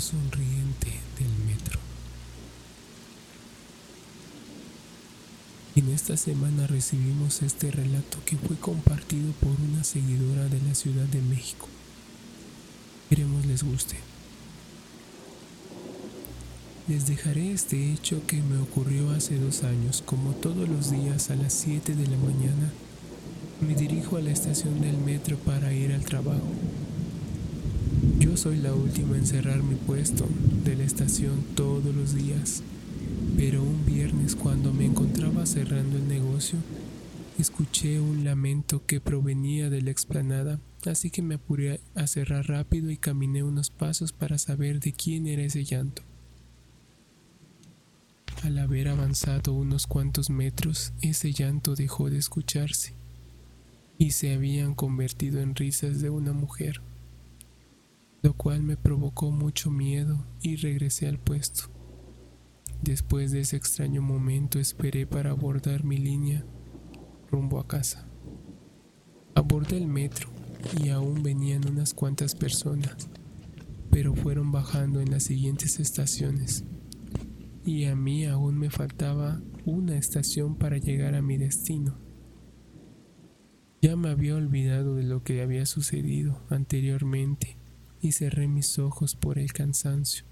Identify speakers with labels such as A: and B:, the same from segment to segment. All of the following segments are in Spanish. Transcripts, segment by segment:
A: sonriente del metro. En esta semana recibimos este relato que fue compartido por una seguidora de la Ciudad de México. Queremos les guste. Les dejaré este hecho que me ocurrió hace dos años, como todos los días a las 7 de la mañana. Me dirijo a la estación del metro para ir al trabajo. Yo soy la última en cerrar mi puesto de la estación todos los días. Pero un viernes cuando me encontraba cerrando el negocio, escuché un lamento que provenía de la explanada, así que me apuré a cerrar rápido y caminé unos pasos para saber de quién era ese llanto. Al haber avanzado unos cuantos metros, ese llanto dejó de escucharse y se habían convertido en risas de una mujer, lo cual me provocó mucho miedo y regresé al puesto. Después de ese extraño momento esperé para abordar mi línea rumbo a casa. Abordé el metro y aún venían unas cuantas personas, pero fueron bajando en las siguientes estaciones. Y a mí aún me faltaba una estación para llegar a mi destino. Ya me había olvidado de lo que había sucedido anteriormente y cerré mis ojos por el cansancio.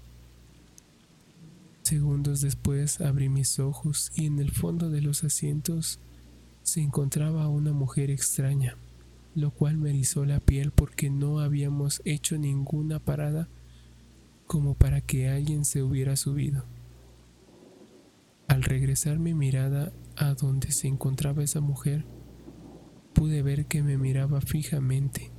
A: Segundos después abrí mis ojos y en el fondo de los asientos se encontraba una mujer extraña, lo cual me erizó la piel porque no habíamos hecho ninguna parada como para que alguien se hubiera subido. Al regresar mi mirada a donde se encontraba esa mujer, pude ver que me miraba fijamente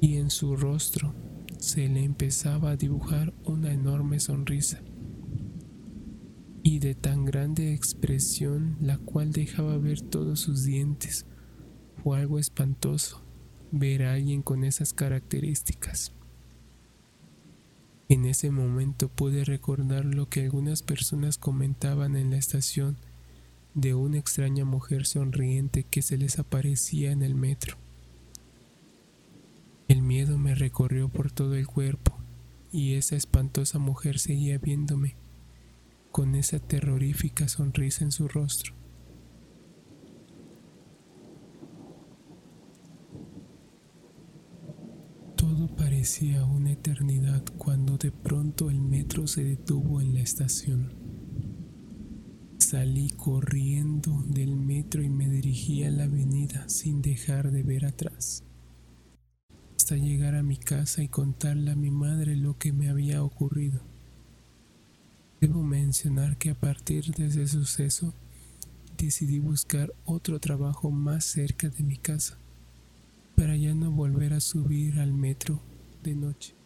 A: y en su rostro se le empezaba a dibujar una enorme sonrisa y de tan grande expresión la cual dejaba ver todos sus dientes. Fue algo espantoso ver a alguien con esas características. En ese momento pude recordar lo que algunas personas comentaban en la estación de una extraña mujer sonriente que se les aparecía en el metro. El miedo me recorrió por todo el cuerpo y esa espantosa mujer seguía viéndome con esa terrorífica sonrisa en su rostro. Todo parecía una eternidad cuando de pronto el metro se detuvo en la estación. Salí corriendo del metro y me dirigí a la avenida sin dejar de ver atrás. Llegar a mi casa y contarle a mi madre lo que me había ocurrido. Debo mencionar que a partir de ese suceso decidí buscar otro trabajo más cerca de mi casa para ya no volver a subir al metro de noche.